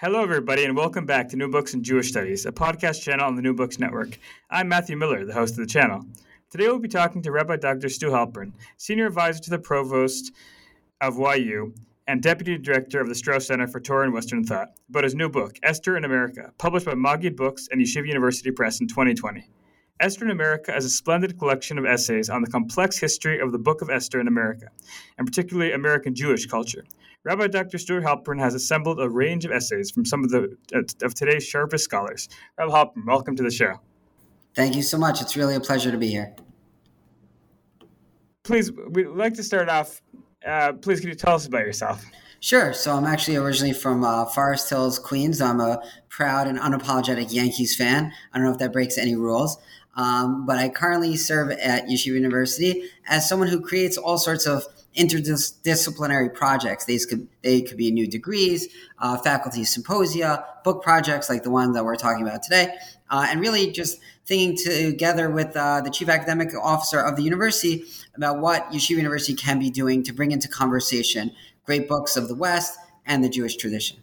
Hello, everybody, and welcome back to New Books in Jewish Studies, a podcast channel on the New Books Network. I'm Matthew Miller, the host of the channel. Today, we'll be talking to Rabbi Dr. Stu Halpern, Senior Advisor to the Provost of YU and Deputy Director of the Strauss Center for Torah and Western Thought, about his new book, Esther in America, published by Maggid Books and Yeshiva University Press in 2020. Esther in America is a splendid collection of essays on the complex history of the Book of Esther in America, and particularly American Jewish culture. Rabbi Dr. Stuart Halpern has assembled a range of essays from some of the uh, of today's sharpest scholars. Rabbi Halpern, welcome to the show. Thank you so much. It's really a pleasure to be here. Please, we'd like to start off. Uh, please, can you tell us about yourself? Sure. So I'm actually originally from uh, Forest Hills, Queens. I'm a proud and unapologetic Yankees fan. I don't know if that breaks any rules. Um, but I currently serve at Yeshiva University as someone who creates all sorts of interdisciplinary projects. These could they could be new degrees, uh, faculty symposia, book projects like the one that we're talking about today, uh, and really just thinking together with uh, the chief academic officer of the university about what Yeshiva University can be doing to bring into conversation great books of the West and the Jewish tradition.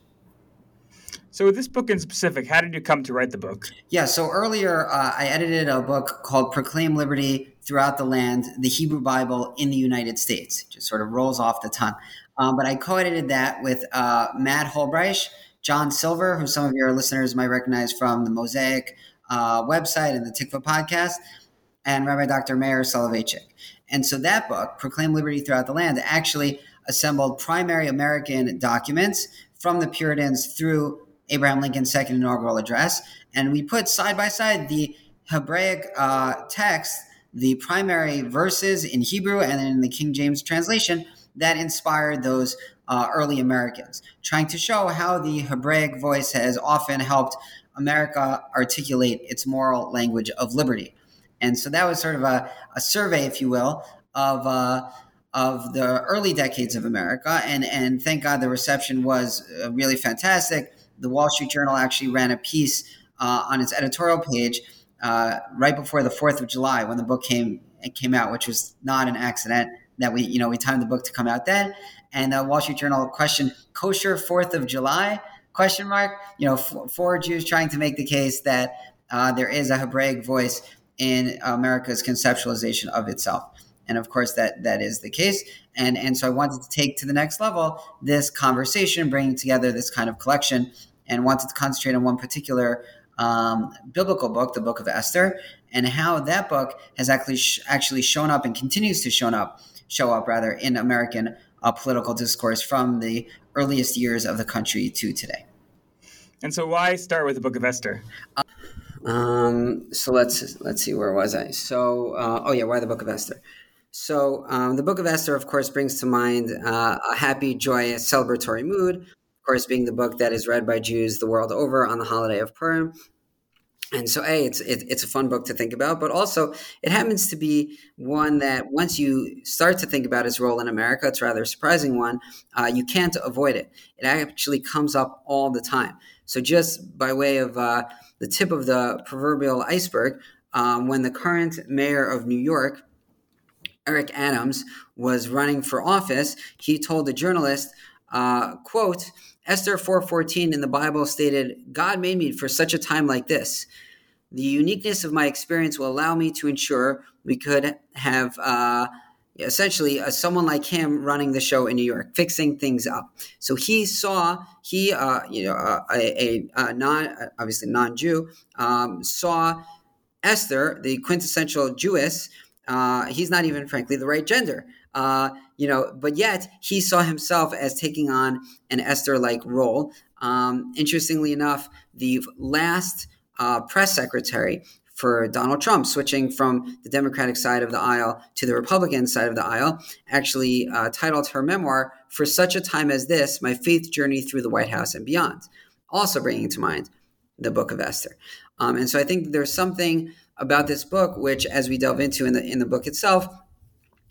So, with this book in specific, how did you come to write the book? Yeah, so earlier uh, I edited a book called Proclaim Liberty Throughout the Land, the Hebrew Bible in the United States. It just sort of rolls off the tongue. Um, but I co edited that with uh, Matt Holbreich, John Silver, who some of your listeners might recognize from the Mosaic uh, website and the Tikvah podcast, and Rabbi Dr. Meir Soloveichik. And so that book, Proclaim Liberty Throughout the Land, actually assembled primary American documents from the Puritans through Abraham Lincoln's second inaugural address. And we put side by side the Hebraic uh, text, the primary verses in Hebrew and in the King James translation that inspired those uh, early Americans, trying to show how the Hebraic voice has often helped America articulate its moral language of liberty. And so that was sort of a, a survey, if you will, of uh, of the early decades of America. And and thank God the reception was uh, really fantastic the Wall Street Journal actually ran a piece uh, on its editorial page uh, right before the Fourth of July when the book came came out, which was not an accident that we you know we timed the book to come out then. And the Wall Street Journal questioned kosher Fourth of July question mark. You know, for, Jews trying to make the case that uh, there is a Hebraic voice in America's conceptualization of itself. And of course, that that is the case. And and so I wanted to take to the next level this conversation, bringing together this kind of collection, and wanted to concentrate on one particular um, biblical book, the Book of Esther, and how that book has actually sh- actually shown up and continues to show up show up rather in American uh, political discourse from the earliest years of the country to today. And so, why start with the Book of Esther? Um, so let's let's see where was I? So uh, oh yeah, why the Book of Esther? So, um, the book of Esther, of course, brings to mind uh, a happy, joyous, celebratory mood. Of course, being the book that is read by Jews the world over on the holiday of Purim. And so, A, it's, it, it's a fun book to think about, but also it happens to be one that once you start to think about its role in America, it's rather a surprising one, uh, you can't avoid it. It actually comes up all the time. So, just by way of uh, the tip of the proverbial iceberg, um, when the current mayor of New York, Eric Adams was running for office, he told a journalist, uh, quote, Esther 4:14 in the Bible stated, "God made me for such a time like this. The uniqueness of my experience will allow me to ensure we could have uh, essentially uh, someone like him running the show in New York, fixing things up." So he saw he, uh, you know, uh, a, a, non obviously non-Jew um, saw Esther, the quintessential Jewess, uh, he's not even, frankly, the right gender. Uh, you know, but yet he saw himself as taking on an Esther-like role. Um, interestingly enough, the last uh, press secretary for Donald Trump, switching from the Democratic side of the aisle to the Republican side of the aisle, actually uh, titled her memoir, For Such a Time as This My Faith Journey Through the White House and Beyond, also bringing to mind the book of Esther. Um, and so I think there's something about this book, which, as we delve into in the, in the book itself,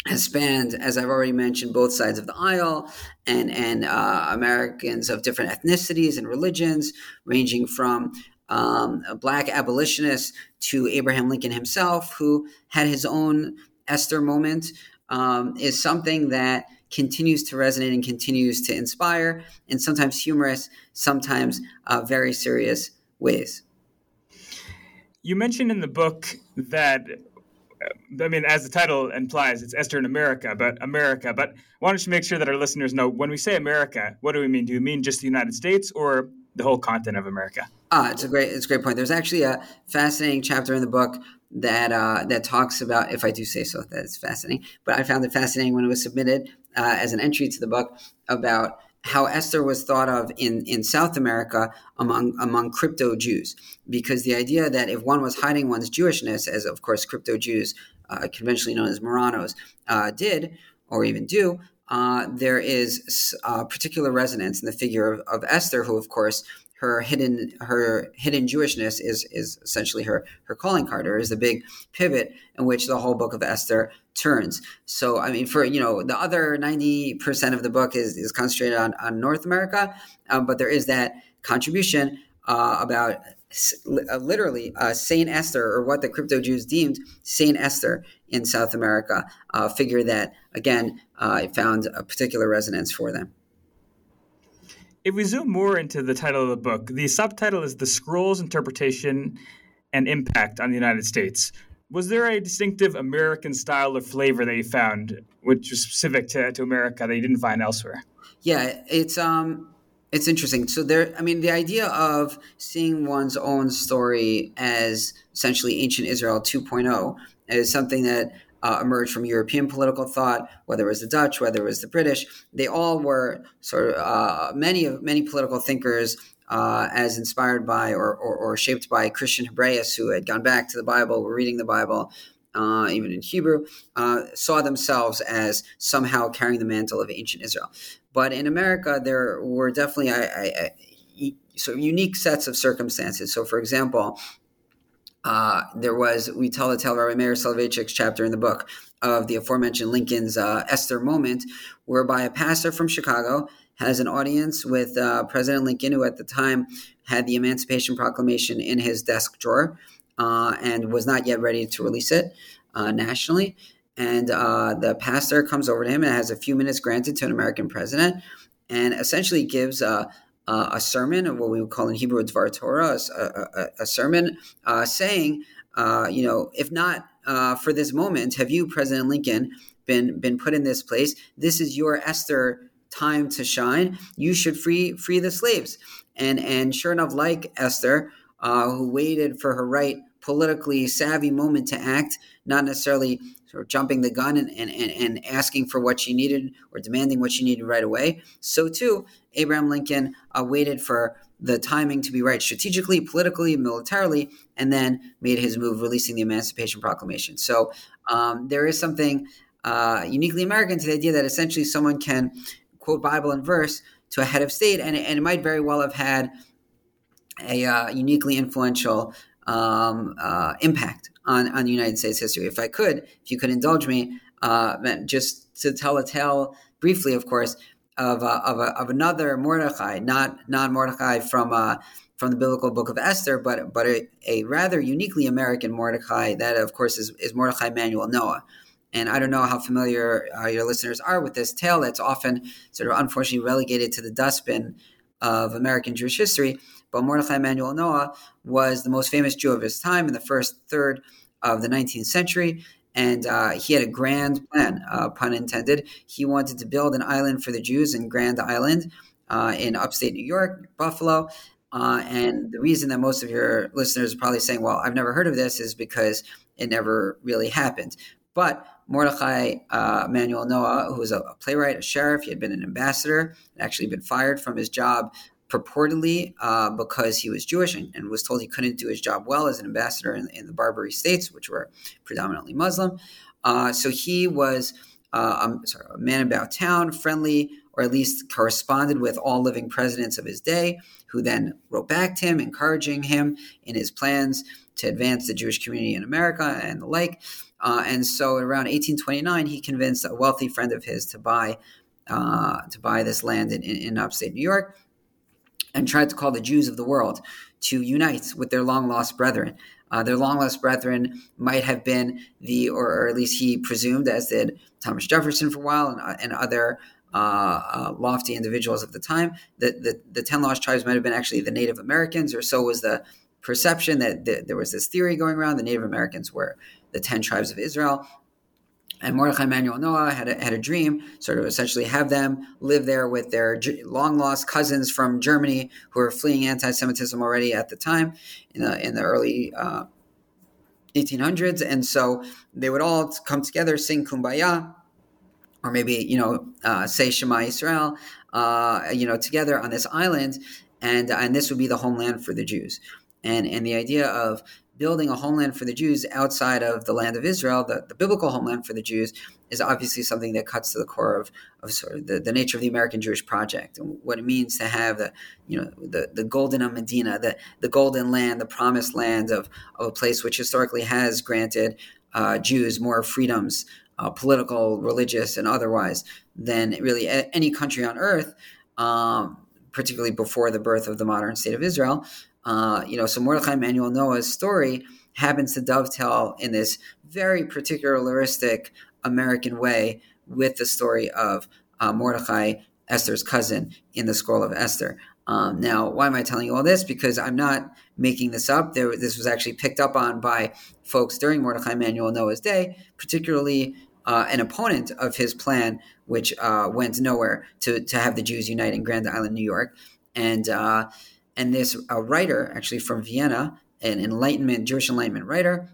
has spanned, as I've already mentioned, both sides of the aisle and and uh, Americans of different ethnicities and religions, ranging from um, black abolitionists to Abraham Lincoln himself, who had his own Esther moment, um, is something that continues to resonate and continues to inspire, in sometimes humorous, sometimes uh, very serious ways. You mentioned in the book that I mean, as the title implies, it's Esther in America, but America. But why don't you make sure that our listeners know when we say America, what do we mean? Do we mean just the United States or the whole continent of America? Ah, it's a great, it's a great point. There's actually a fascinating chapter in the book that uh, that talks about, if I do say so, that it's fascinating. But I found it fascinating when it was submitted uh, as an entry to the book about how Esther was thought of in, in South America among among crypto Jews, because the idea that if one was hiding one's Jewishness, as of course crypto Jews, uh, conventionally known as Marranos, uh, did or even do, uh, there is a particular resonance in the figure of, of Esther, who of course her hidden her hidden Jewishness is is essentially her her calling card, or is the big pivot in which the whole book of Esther turns. So I mean, for you know, the other ninety percent of the book is is concentrated on on North America, um, but there is that contribution uh, about uh, literally uh, Saint Esther, or what the crypto Jews deemed Saint Esther in South America, a figure that again uh, found a particular resonance for them. If we zoom more into the title of the book, the subtitle is The Scroll's Interpretation and Impact on the United States. Was there a distinctive American style or flavor that you found, which was specific to, to America that you didn't find elsewhere? Yeah, it's um it's interesting. So there I mean the idea of seeing one's own story as essentially ancient Israel 2.0 is something that uh, emerged from European political thought, whether it was the Dutch, whether it was the British. They all were sort of uh, many of many political thinkers uh, as inspired by or, or, or, shaped by Christian Hebraists, who had gone back to the Bible, were reading the Bible, uh, even in Hebrew, uh, saw themselves as somehow carrying the mantle of ancient Israel. But in America, there were definitely I, I, I, so unique sets of circumstances. So, for example, uh, there was, we tell the tale of Rabbi Meir Soloveichik's chapter in the book of the aforementioned Lincoln's uh, Esther moment, whereby a pastor from Chicago has an audience with uh, President Lincoln, who at the time had the Emancipation Proclamation in his desk drawer uh, and was not yet ready to release it uh, nationally. And uh, the pastor comes over to him and has a few minutes granted to an American president and essentially gives a, uh, a sermon, what we would call in Hebrew a Dvar Torah, a, a, a sermon uh, saying, uh, you know, if not uh, for this moment, have you, President Lincoln, been been put in this place? This is your Esther time to shine. You should free free the slaves. And and sure enough, like Esther, uh, who waited for her right politically savvy moment to act, not necessarily sort of jumping the gun and, and, and asking for what she needed or demanding what she needed right away. So, too, Abraham Lincoln uh, waited for the timing to be right strategically, politically, militarily, and then made his move, releasing the Emancipation Proclamation. So, um, there is something uh, uniquely American to the idea that essentially someone can quote Bible and verse to a head of state, and, and it might very well have had a uh, uniquely influential um, uh, impact on, on United States history. If I could, if you could indulge me, uh, just to tell a tale briefly, of course, of, uh, of, a, of another Mordechai, not not Mordechai from uh, from the biblical book of Esther, but but a, a, rather uniquely American Mordechai. That, of course, is, is Mordechai Manuel Noah. And I don't know how familiar uh, your listeners are with this tale that's often sort of unfortunately relegated to the dustbin of American Jewish history. But Mordechai Emanuel Noah was the most famous Jew of his time in the first third of the 19th century. And uh, he had a grand plan, uh, pun intended. He wanted to build an island for the Jews in Grand Island uh, in upstate New York, Buffalo. Uh, and the reason that most of your listeners are probably saying, well, I've never heard of this, is because it never really happened. But Mordechai uh, Emanuel Noah, who was a, playwright, a sheriff, he had been an ambassador, had actually been fired from his job purportedly uh, because he was Jewish and, and, was told he couldn't do his job well as an ambassador in, in the Barbary states, which were predominantly Muslim. Uh, so he was uh, um, sorry, a man about town, friendly, or at least corresponded with all living presidents of his day, who then wrote back to him, encouraging him in his plans to advance the Jewish community in America and the like. Uh, and so around 1829, he convinced a wealthy friend of his to buy uh, to buy this land in, in upstate New York and tried to call the Jews of the world to unite with their long lost brethren. Uh, their long lost brethren might have been the, or, or, at least he presumed, as did Thomas Jefferson for a while and, uh, and other uh, uh, lofty individuals of the time, that the, the 10 lost tribes might have been actually the Native Americans, or so was the perception that the, there was this theory going around the Native Americans were the 10 tribes of Israel. And Mordechai Emanuel Noah had a, had a dream, sort of essentially have them live there with their long lost cousins from Germany who were fleeing anti Semitism already at the time in the, in the early uh, 1800s. And so they would all come together, sing Kumbaya, or maybe, you know, uh, say Shema Israel, uh, you know, together on this island. And, and this would be the homeland for the Jews. And, and the idea of building a homeland for the Jews outside of the land of Israel, the, the biblical homeland for the Jews, is obviously something that cuts to the core of, of sort of the, the nature of the American Jewish project and what it means to have the, you know, the, the golden Medina, the, the golden land, the promised land of, of a place which historically has granted uh, Jews more freedoms, uh, political, religious, and otherwise, than really any country on earth, um, particularly before the birth of the modern state of Israel. Uh, you know, so Mordechai Emanuel Noah's story happens to dovetail in this very particularistic American way with the story of uh, Mordechai, Esther's cousin, in the Scroll of Esther. Um, now, why am I telling you all this? Because I'm not making this up. There, this was actually picked up on by folks during Mordechai Emanuel Noah's day, particularly uh, an opponent of his plan, which uh, went nowhere to, to have the Jews unite in Grand Island, New York. And uh, and this a writer, actually from Vienna, an Enlightenment Jewish Enlightenment writer,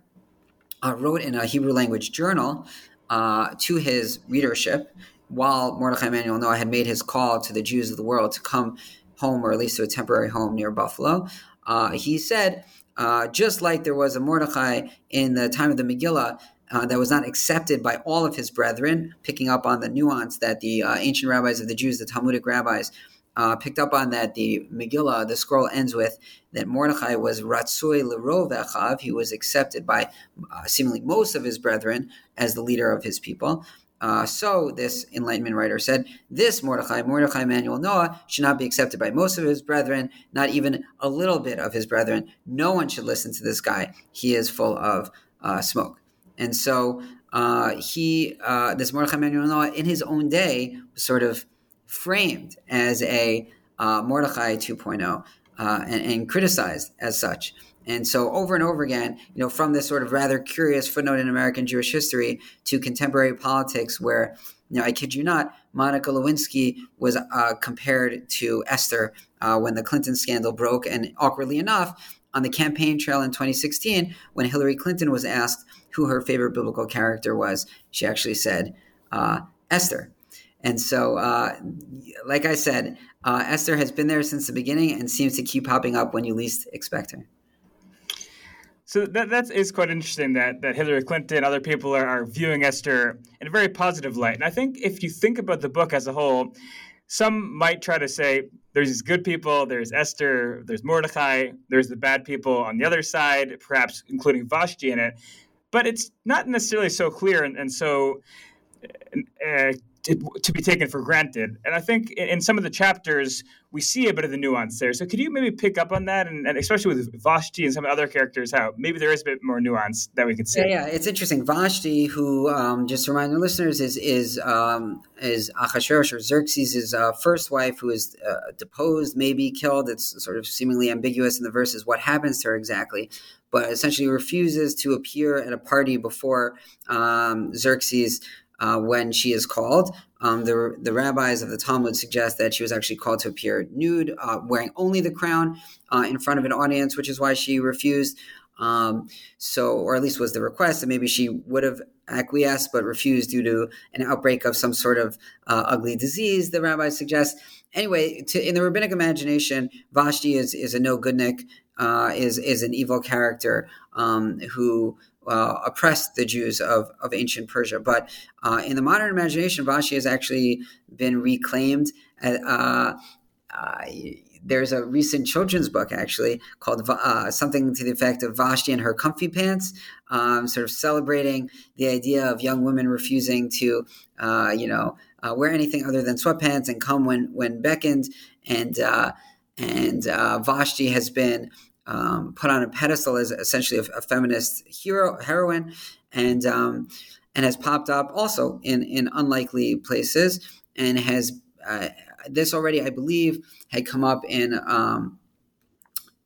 uh, wrote in a Hebrew language journal uh, to his readership while Mordechai Emanuel Noah had made his call to the Jews of the world to come home, or at least to a temporary home near Buffalo. Uh, he said, uh, just like there was a Mordechai in the time of the Megillah, uh, that was not accepted by all of his brethren, picking up on the nuance that the uh, ancient rabbis of the Jews, the Talmudic rabbis, uh, picked up on that the Megillah, the scroll ends with that Mordechai was Ratzui Lerov Echav. He was accepted by uh, seemingly most of his brethren as the leader of his people. Uh, so this Enlightenment writer said, this Mordechai, Mordechai Emanuel Noah, should not be accepted by most of his brethren, not even a little bit of his brethren. No one should listen to this guy. He is full of uh, smoke. And so uh, he, uh, this Mordechai Emanuel Noah, in his own day, was sort of framed as a uh, Mordechai 2.0 uh, and, and, criticized as such. And so, over and over again, you know, from this sort of rather curious footnote in American Jewish history to contemporary politics, where, you know, I kid you not, Monica Lewinsky was uh, compared to Esther uh, when the Clinton scandal broke. And awkwardly enough, on the campaign trail in 2016, when Hillary Clinton was asked who her favorite biblical character was, she actually said uh, Esther. And so, uh, like I said, uh, Esther has been there since the beginning and seems to keep popping up when you least expect her. So that that is quite interesting that that Hillary Clinton, other people are, are viewing Esther in a very positive light. And I think if you think about the book as a whole, some might try to say there's these good people, there's Esther, there's Mordecai, there's the bad people on the other side, perhaps including Vashti in it. But it's not necessarily so clear and, and so uh, to, to, be taken for granted. And I think in, in, some of the chapters, we see a bit of the nuance there. So could you maybe pick up on that? And, and especially with Vashti and some other characters, how maybe there is a bit more nuance that we can see. Yeah, yeah. it's interesting. Vashti, who, um, just to remind the listeners, is is um, is Achashverosh or Xerxes' uh, first wife, who is uh, deposed, maybe killed. It's sort of seemingly ambiguous in the verses what happens to her exactly but essentially refuses to appear at a party before um, Xerxes uh, when she is called. Um, the, the rabbis of the Talmud suggest that she was actually called to appear nude, uh, wearing only the crown uh, in front of an audience, which is why she refused. Um, so, or at least was the request, that maybe she would have acquiesced but refused due to an outbreak of some sort of uh, ugly disease, the rabbis suggest. Anyway, to, in the rabbinic imagination, Vashti is, is a no goodnik, uh, is, is an evil character um, who uh, oppressed the Jews of, of ancient Persia. But uh, in the modern imagination, Vashti has actually been reclaimed. Uh, uh, there's a recent children's book actually called uh, something to the effect of Vashti and her comfy pants, um, sort of celebrating the idea of young women refusing to, uh, you know, wear anything other than sweatpants and come when when beckoned. And and Vashti has been um, put on a pedestal as essentially a, a feminist hero heroine, and um, and has popped up also in in unlikely places and has uh, this already, I believe, had come up in um,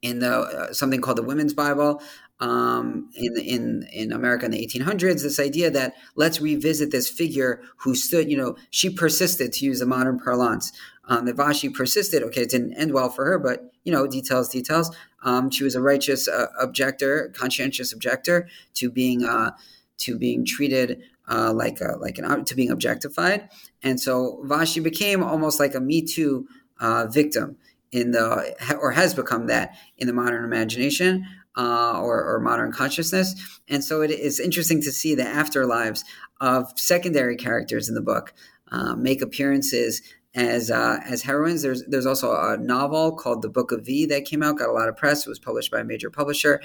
in the uh, something called the Women's Bible um, in in in America in the 1800s. This idea that let's revisit this figure who stood, you know, she persisted to use a modern parlance. Um, that Vashti persisted. Okay, it didn't end well for her, but you know, details, details. Um, she was a righteous uh, objector, conscientious objector to being uh, to being treated uh, like a, like an to being objectified, and so Vashti became almost like a Me Too uh, victim in the or has become that in the modern imagination uh, or, or, modern consciousness. And so it is interesting to see the afterlives of secondary characters in the book uh, make appearances as uh, as heroines. There's there's also a novel called The Book of V that came out, got a lot of press. It was published by a major publisher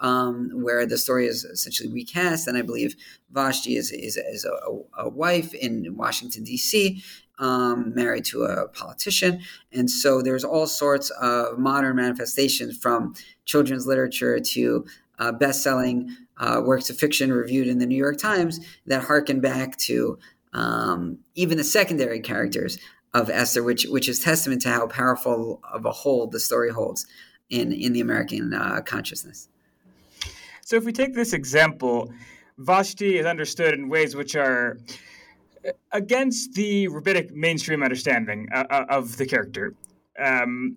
um, where the story is essentially recast. And I believe Vashti is, is, is a, a, wife in Washington, D.C., um, married to a politician. And so there's all sorts of modern manifestations from children's literature to uh, best selling uh, works of fiction reviewed in the New York Times that harken back to um, even the secondary characters of Esther, which which is testament to how powerful of a hold the story holds in in the American uh, consciousness. So if we take this example, Vashti is understood in ways which are against the rabbinic mainstream understanding uh, uh, of the character. Um,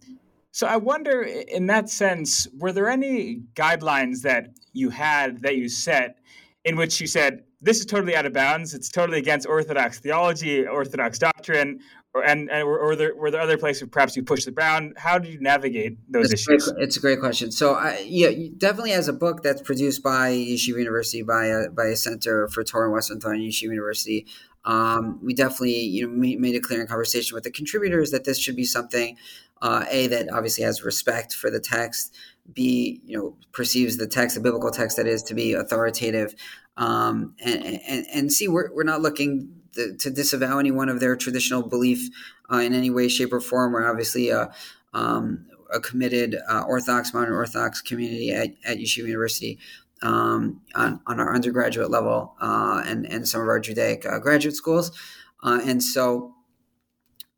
so I wonder, in that sense, were there any guidelines that you had that you set in which you said this is totally out of bounds, it's totally against Orthodox theology, Orthodox doctrine, or, and, and or, or there, were there other places perhaps you pushed the bound? How do you navigate those it's issues? A great, it's a great question. So, I, yeah, definitely as a book that's produced by Yeshiva University by a by a Center for Torah and Western Thought and Yeshiva University. Um, we definitely you know made it clear in conversation with the contributors that this should be something uh, a that obviously has respect for the text b you know perceives the text the biblical text that is to be authoritative um, and, and, and see we're, we're not looking the, to disavow any one of their traditional belief uh, in any way, shape, or form. We're obviously a, um, a committed uh, Orthodox, modern Orthodox community at, at Yeshiva University um, on, on our undergraduate level uh, and, and some of our Judaic uh, graduate schools. Uh, and so,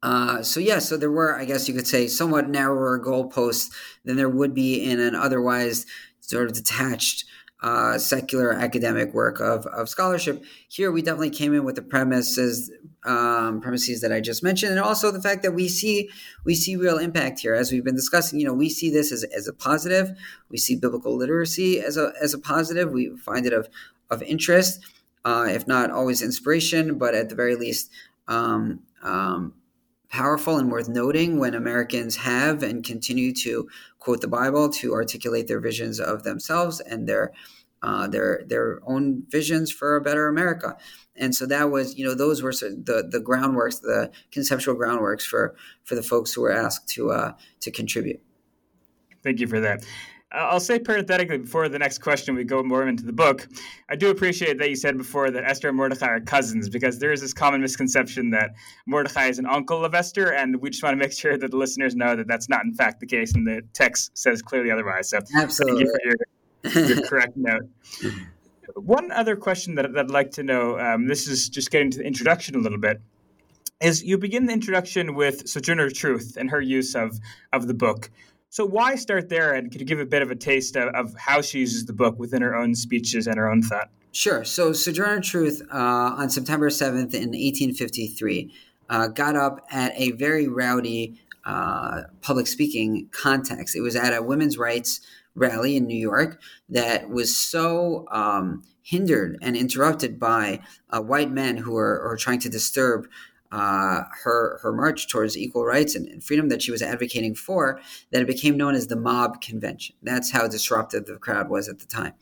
uh, so yeah, so there were, I guess you could say, somewhat narrower goalposts than there would be in an otherwise sort of detached uh, secular academic work of, of scholarship. Here, we definitely came in with the premises um, premises that I just mentioned, and also the fact that we see we see real impact here, as we've been discussing. You know, we see this as, as a positive. We see biblical literacy as a as a positive. We find it of of interest, uh, if not always inspiration, but at the very least. Um, um, powerful and worth noting when Americans have and continue to quote the Bible to articulate their visions of themselves and their uh, their their own visions for a better America. And so that was, you know, those were the the groundworks, the conceptual groundworks for for the folks who were asked to uh, to contribute. Thank you for that. I'll say parenthetically before the next question we go more into the book, I do appreciate that you said before that Esther and Mordecai are cousins because there is this common misconception that Mordecai is an uncle of Esther, and we just want to make sure that the listeners know that that's not in fact the case, and the text says clearly otherwise. So Absolutely. thank you for your, your correct note. One other question that, that I'd like to know, um, this is just getting to the introduction a little bit, is you begin the introduction with Sojourner Truth and her use of, of the book. So why start there, and could you give a bit of a taste of, of how she uses the book within her own speeches and her own thought? Sure. So Sojourner Truth uh, on September 7th in 1853 uh, got up at a very rowdy uh, public speaking context. It was at a women's rights rally in New York that was so um, hindered and interrupted by uh, white men who were, were trying to disturb uh, her her march towards equal rights and, and, freedom that she was advocating for that it became known as the mob convention. That's how disruptive the crowd was at the time,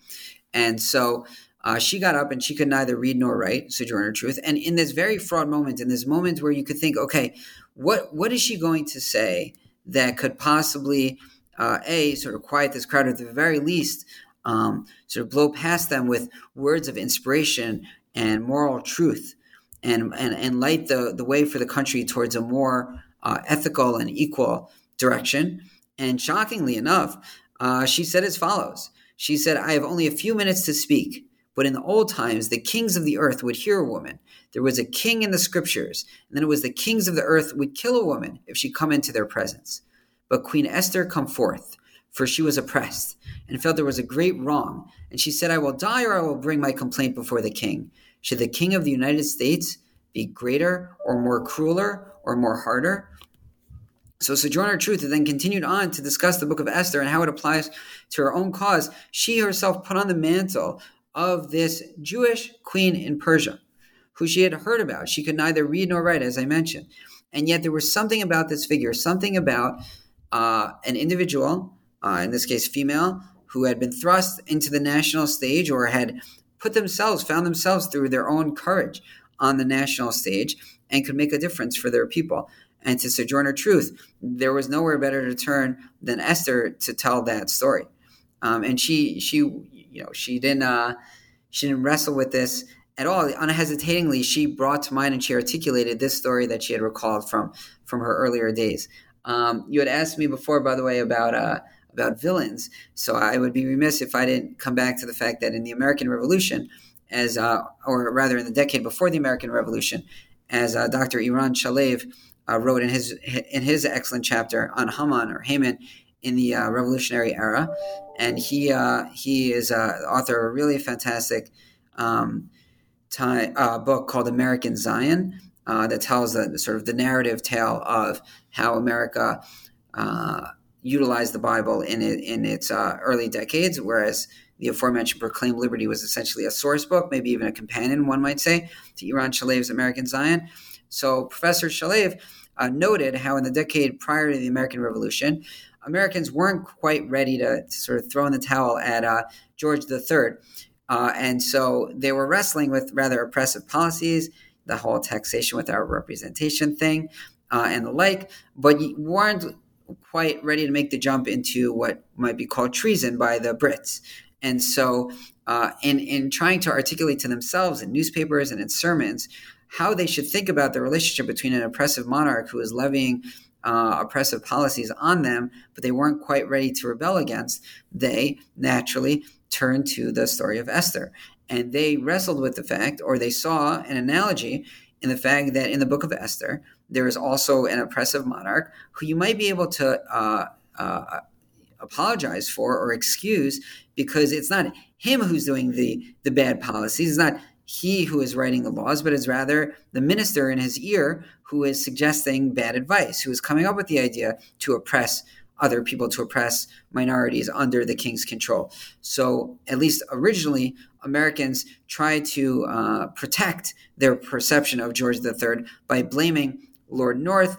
and so. Uh, she got up and she could neither read nor write, Sojourner Truth. And in this very fraught moment, in this moment where you could think, okay, what what is she going to say that could possibly uh, a sort of quiet this crowd, or at the very least, um, sort of blow past them with words of inspiration and moral truth, and and, and light the the way for the country towards a more uh, ethical and equal direction. And shockingly enough, uh, she said as follows: She said, "I have only a few minutes to speak." But in the old times, the kings of the earth would hear a woman. There was a king in the scriptures, and then it was the kings of the earth would kill a woman if she come into their presence. But Queen Esther come forth, for she was oppressed, and felt there was a great wrong. And she said, I will die or I will bring my complaint before the king. Should the king of the United States be greater or more crueler or more harder? So Sojourner Truth then continued on to discuss the book of Esther and how it applies to her own cause. She herself put on the mantle of this Jewish queen in Persia, who she had heard about. She could neither read nor write, as I mentioned. And yet there was something about this figure, something about uh, an individual, uh, in this case female, who had been thrust into the national stage or had put themselves, found themselves through their own courage on the national stage and could make a difference for their people. And to Sojourner Truth, there was nowhere better to turn than Esther to tell that story. Um, and she, she, you know, she didn't, uh, she didn't wrestle with this at all. Unhesitatingly, she brought to mind and she articulated this story that she had recalled from from her earlier days. Um, you had asked me before, by the way, about uh, about villains. So I would be remiss if I didn't come back to the fact that in the American Revolution, as uh, or rather in the decade before the American Revolution, as uh, Dr. Eran Shalev uh, wrote in his in his excellent chapter on Haman or Haman in the uh, Revolutionary era, and he uh, he is the author of a really fantastic um, time, book called American Zion uh, that tells the, sort of the narrative tale of how America uh, utilized the Bible in it, in its uh, early decades, whereas the aforementioned Proclaim Liberty was essentially a source book, maybe even a companion, one might say, to Eran Shalev's American Zion. So Professor Shalev uh, noted how in the decade prior to the American Revolution, Americans weren't quite ready to, to sort of throw in the towel at uh, George III. Uh, and so they were wrestling with rather oppressive policies the whole taxation without representation thing uh, and the like, but weren't quite ready to make the jump into what might be called treason by the Brits. And so, uh, in, in trying to articulate to themselves in newspapers and in sermons how they should think about the relationship between an oppressive monarch who is levying uh, oppressive policies on them, but they weren't quite ready to rebel against, they naturally turned to the story of Esther and they wrestled with the fact, or they saw an analogy in the fact that in the book of Esther, there is also an oppressive monarch who you might be able to uh, uh, apologize for or excuse because it's not him who's doing the, the bad policies. It's not he who is writing the laws, but it's rather the minister in his ear who is suggesting bad advice, who is coming up with the idea to oppress other people, to oppress minorities under the king's control. So, at least originally, Americans tried to uh, protect their perception of George III by blaming Lord North,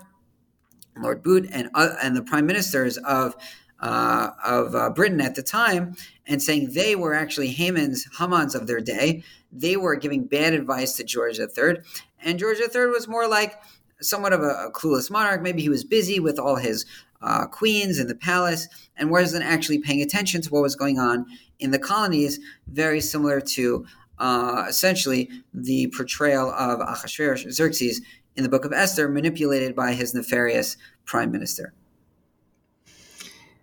Lord Bute, and uh, and the prime ministers of uh, of uh, Britain at the time, and saying they were actually Haman's Hamans of their day. They were giving bad advice to George III, and George III was more like somewhat of a, a clueless monarch. Maybe he was busy with all his uh, queens in the palace and wasn't actually paying attention to what was going on in the colonies, very similar to uh, essentially the portrayal of Ahasuerus, Xerxes, in the book of Esther, manipulated by his nefarious prime minister.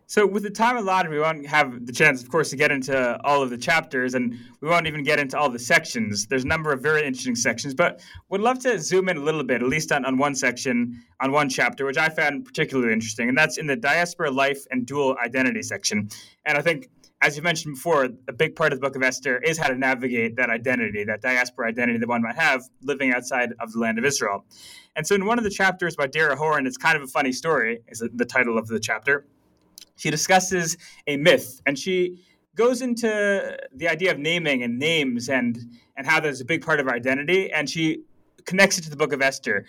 So, with the time allotted, we won't have the chance, of course, to get into all of the chapters, and we won't even get into all the sections. There's a number of very interesting sections, but would love to zoom in a little bit, at least on, on one section, on one chapter, which I found particularly interesting, and that's in the diaspora life and dual identity section. And I think, as you mentioned before, a big part of the Book of Esther is how to navigate that identity, that diaspora identity that one might have living outside of the land of Israel. And so, in one of the chapters by Dara Horn, it's kind of a funny story, is the title of the chapter she discusses a myth and she goes into the idea of naming and names and and how that's a big part of our identity and she connects it to the book of esther.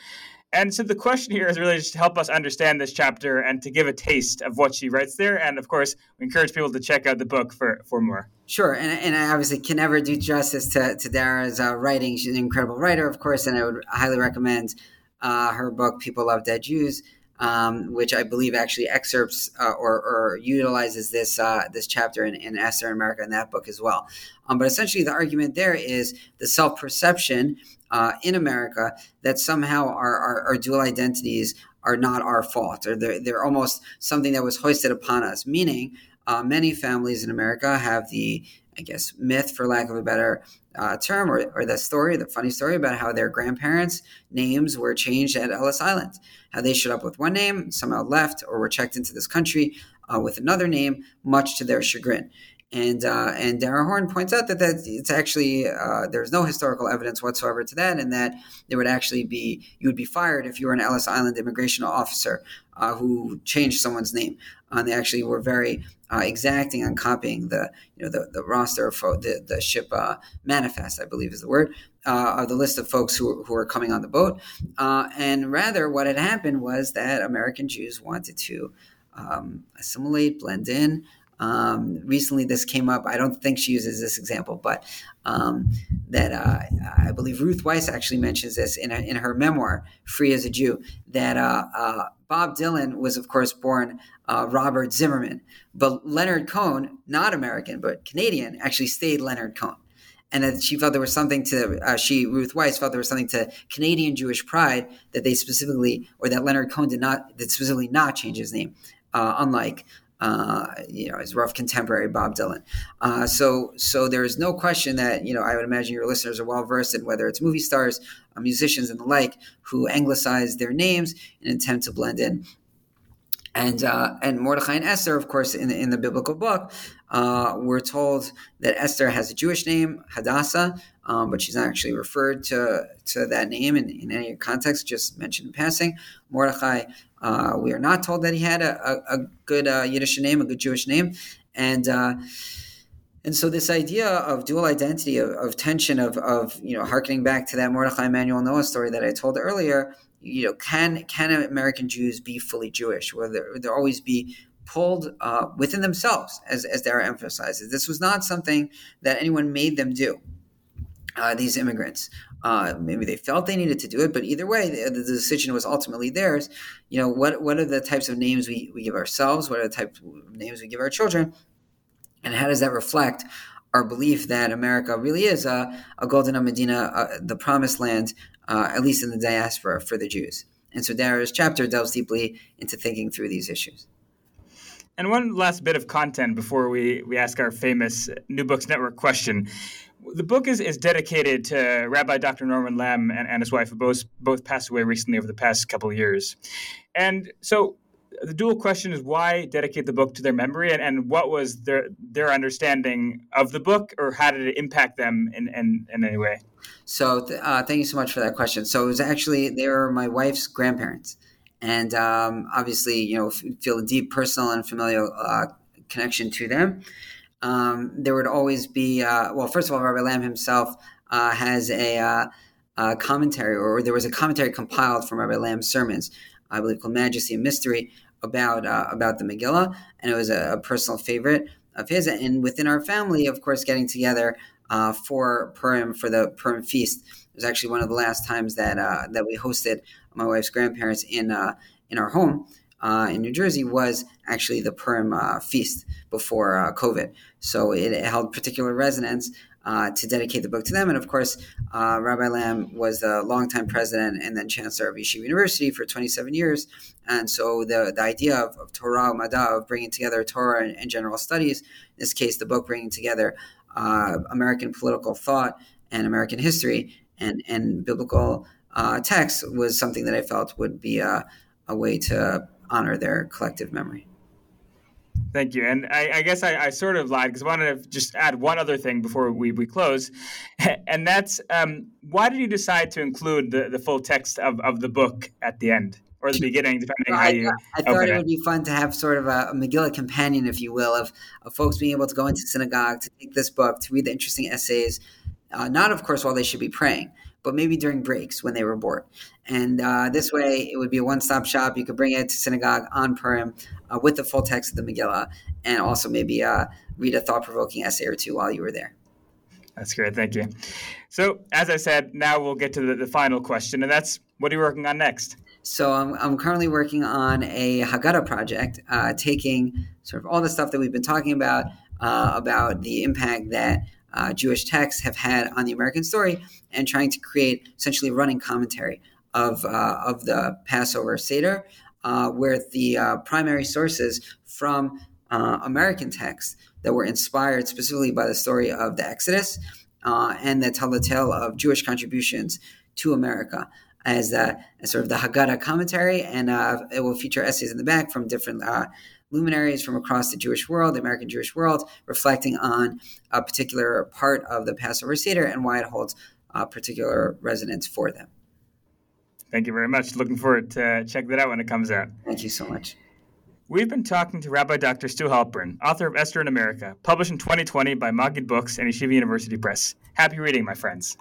And so the question here is really just to help us understand this chapter and to give a taste of what she writes there. And of course we encourage people to check out the book for for more. Sure, and, and I obviously can never do justice to, to Dara's uh, writing. She's an incredible writer, of course, and I would highly recommend uh, her book, People Love Dead Jews um, which I believe actually excerpts uh, or, or, utilizes this uh, this chapter in, in Esther in America in that book as well. Um, but essentially, the argument there is the self perception uh, in America that somehow our, our, our, dual identities are not our fault, or they're, they're almost something that was hoisted upon us. Meaning, uh, many families in America have the I guess, myth, for lack of a better uh, term, or, or the story, the funny story about how their grandparents' names were changed at Ellis Island. How they showed up with one name, somehow left, or were checked into this country uh, with another name, much to their chagrin. And uh, and Dara Horn points out that, that it's actually uh, there's no historical evidence whatsoever to that, and that there would actually be you would be fired if you were an Ellis Island immigration officer uh, who changed someone's name. Uh, they actually were very uh, exacting on copying the you know the, the roster for the the ship uh, manifest, I believe is the word, of the list of folks who who were coming on the boat. and rather, what had happened was that American Jews wanted to um, assimilate, blend in. Um, recently, this came up. I don't think she uses this example, but um, that uh, I believe Ruth Wisse actually mentions this in, a, in her memoir, Free as a Jew, that uh, uh, Bob Dylan was, of course, born uh, Robert Zimmerman, but Leonard Cohen, not American, but Canadian, actually stayed Leonard Cohen. And that she felt there was something to, uh, she, Ruth Wisse, felt there was something to Canadian Jewish pride that they specifically, or that Leonard Cohen did not, that specifically not change his name, uh, unlike uh, you know, his rough contemporary Bob Dylan. Uh, so, so there is no question that you know I would imagine your listeners are well versed in whether it's movie stars, uh, musicians, and the like who anglicize their names in an attempt to blend in. And uh, and Mordechai and Esther, of course, in the, in the biblical book, uh, we're told that Esther has a Jewish name, Hadassah, um, but she's not actually referred to to that name in, in any context, just mentioned in passing. Mordechai uh, we are not told that he had a, a, a good uh, Yiddish name, a good Jewish name, and uh, and so this idea of dual identity, of, of, tension, of, of you know, harkening back to that Mordechai Emanuel Noah story that I told earlier, you know, can can American Jews be fully Jewish? Will there, will there always be pulled uh, within themselves, as as Dara emphasizes? This was not something that anyone made them do. Uh, these immigrants. Uh, maybe they felt they needed to do it, but either way, the, the, decision was ultimately theirs. You know, what what are the types of names we, we give ourselves? What are the types of names we give our children? And how does that reflect our belief that America really is a, a golden Medina, uh, the promised land, uh, at least in the diaspora for the Jews? And so Dara's chapter delves deeply into thinking through these issues. And one last bit of content before we, we ask our famous New Books Network question the book is, is dedicated to Rabbi Dr. Norman Lamm and, and his wife, who both both passed away recently over the past couple of years. And so the dual question is why dedicate the book to their memory and, and what was their their understanding of the book or how did it impact them in, in, in any way? So th- uh, thank you so much for that question. So it was actually, they were my wife's grandparents. And um, obviously, you know, feel a deep personal and familial uh, connection to them um, there would always be, uh, well, first of all, Rabbi Lamm himself uh, has a, uh, a, commentary, or there was a commentary compiled from Rabbi Lamm's sermons, I believe called Majesty and Mystery, about uh, about the Megillah, and it was a, a, personal favorite of his. And within our family, of course, getting together uh, for Purim for the Purim feast it was actually one of the last times that that we hosted my wife's grandparents in in our home uh, in New Jersey was actually the Purim uh, feast before uh, COVID. So it, it, held particular resonance uh, to dedicate the book to them. And of course, uh, Rabbi Lamm was the longtime president and then chancellor of Yeshiva University for 27 years. And so the, the idea of, of Torah Mada, of bringing together Torah and, and, general studies, in this case, the book bringing together uh, American political thought and American history and, and biblical texts, was something that I felt would be a, a way to honor their collective memory. Thank you. And I, I guess I, I, sort of lied because I wanted to just add one other thing before we, we close. And that's um, why did you decide to include the, the full text of, of the book at the end or the beginning, depending on how you. I, thought it would be fun to have sort of a, a Megillah companion, if you will, of, of folks being able to go into synagogue, to take this book, to read the interesting essays, uh, not, of course, while they should be praying, but maybe during breaks when they were bored. And uh, this way, it would be a one stop shop. You could bring it to synagogue on Purim uh, with the full text of the Megillah, and also maybe uh, read a thought provoking essay or two while you were there. That's great. Thank you. So, as I said, now we'll get to the, the final question, and that's what are you working on next? So, I'm, I'm currently working on a Haggadah project, uh, taking sort of all the stuff that we've been talking about, uh, about the impact that uh, Jewish texts have had on the American story and trying to create essentially running commentary of, uh, of the Passover Seder, uh, where the uh, primary sources from uh, American texts that were inspired specifically by the story of the Exodus uh, and that tell the tale of Jewish contributions to America as, as sort of the Haggadah commentary, and it will feature essays in the back from different luminaries from across the Jewish world, the American Jewish world, reflecting on a particular part of the Passover Seder and why it holds uh, particular resonance for them. Thank you very much. Looking forward to check that out when it comes out. Thank you so much. We've been talking to Rabbi Dr. Stu Halpern, author of Esther in America, published in 2020 by Maggid Books and Yeshiva University Press. Happy reading, my friends.